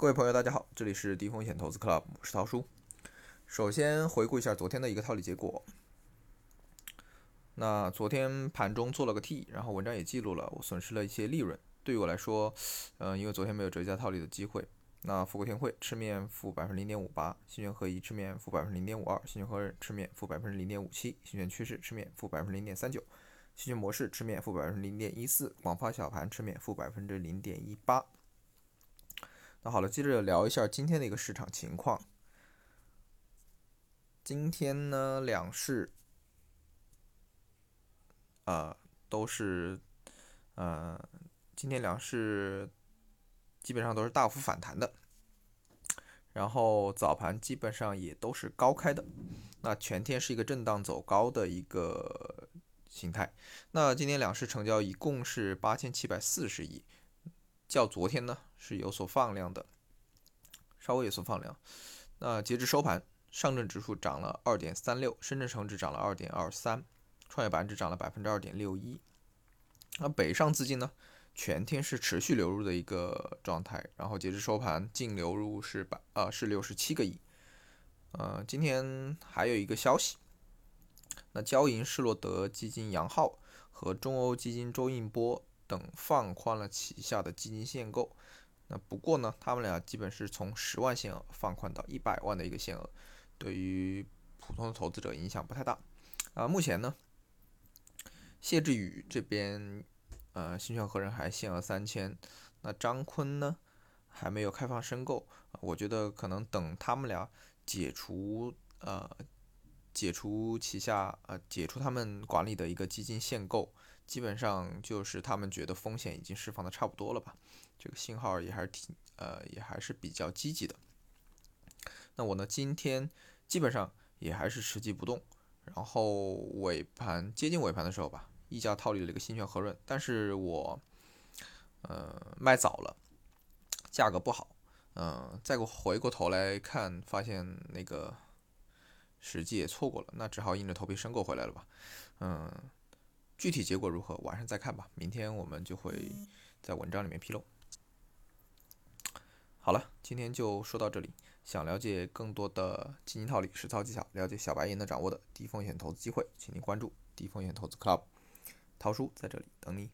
各位朋友，大家好，这里是低风险投资 Club，我是涛叔。首先回顾一下昨天的一个套利结果。那昨天盘中做了个 T，然后文章也记录了，我损失了一些利润。对于我来说，嗯，因为昨天没有折价套利的机会。那富国天汇吃面负百分之零点五八，新泉合一吃面负百分之零点五二，新泉合润吃面负百分之零点五七，新泉趋势吃面负百分之零点三九，新泉模式吃面负百分之零点一四，广发小盘吃面负百分之零点一八。那好了，接着聊一下今天的一个市场情况。今天呢，两市啊都是，呃，今天两市基本上都是大幅反弹的，然后早盘基本上也都是高开的，那全天是一个震荡走高的一个形态。那今天两市成交一共是八千七百四十亿。较昨天呢是有所放量的，稍微有所放量。那截至收盘，上证指数涨了二点三六，深圳成指涨了二点二三，创业板指涨了百分之二点六一。那北上资金呢，全天是持续流入的一个状态，然后截至收盘净流入是百呃是六十七个亿。呃，今天还有一个消息，那交银施罗德基金杨浩和中欧基金周应波。等放宽了旗下的基金限购，那不过呢，他们俩基本是从十万限额放宽到一百万的一个限额，对于普通的投资者影响不太大。啊，目前呢，谢志宇这边，呃，新泉合人还限额三千，那张坤呢还没有开放申购，我觉得可能等他们俩解除呃解除旗下呃解除他们管理的一个基金限购。基本上就是他们觉得风险已经释放的差不多了吧，这个信号也还是挺呃也还是比较积极的。那我呢今天基本上也还是持机不动，然后尾盘接近尾盘的时候吧，溢价套利了一个新泉和润，但是我呃卖早了，价格不好，嗯，再回过头来看发现那个时机也错过了，那只好硬着头皮申购回来了吧，嗯。具体结果如何，晚上再看吧。明天我们就会在文章里面披露。好了，今天就说到这里。想了解更多的基金套利实操技巧，了解小白也能掌握的低风险投资机会，请您关注低风险投资 Club，涛叔在这里等你。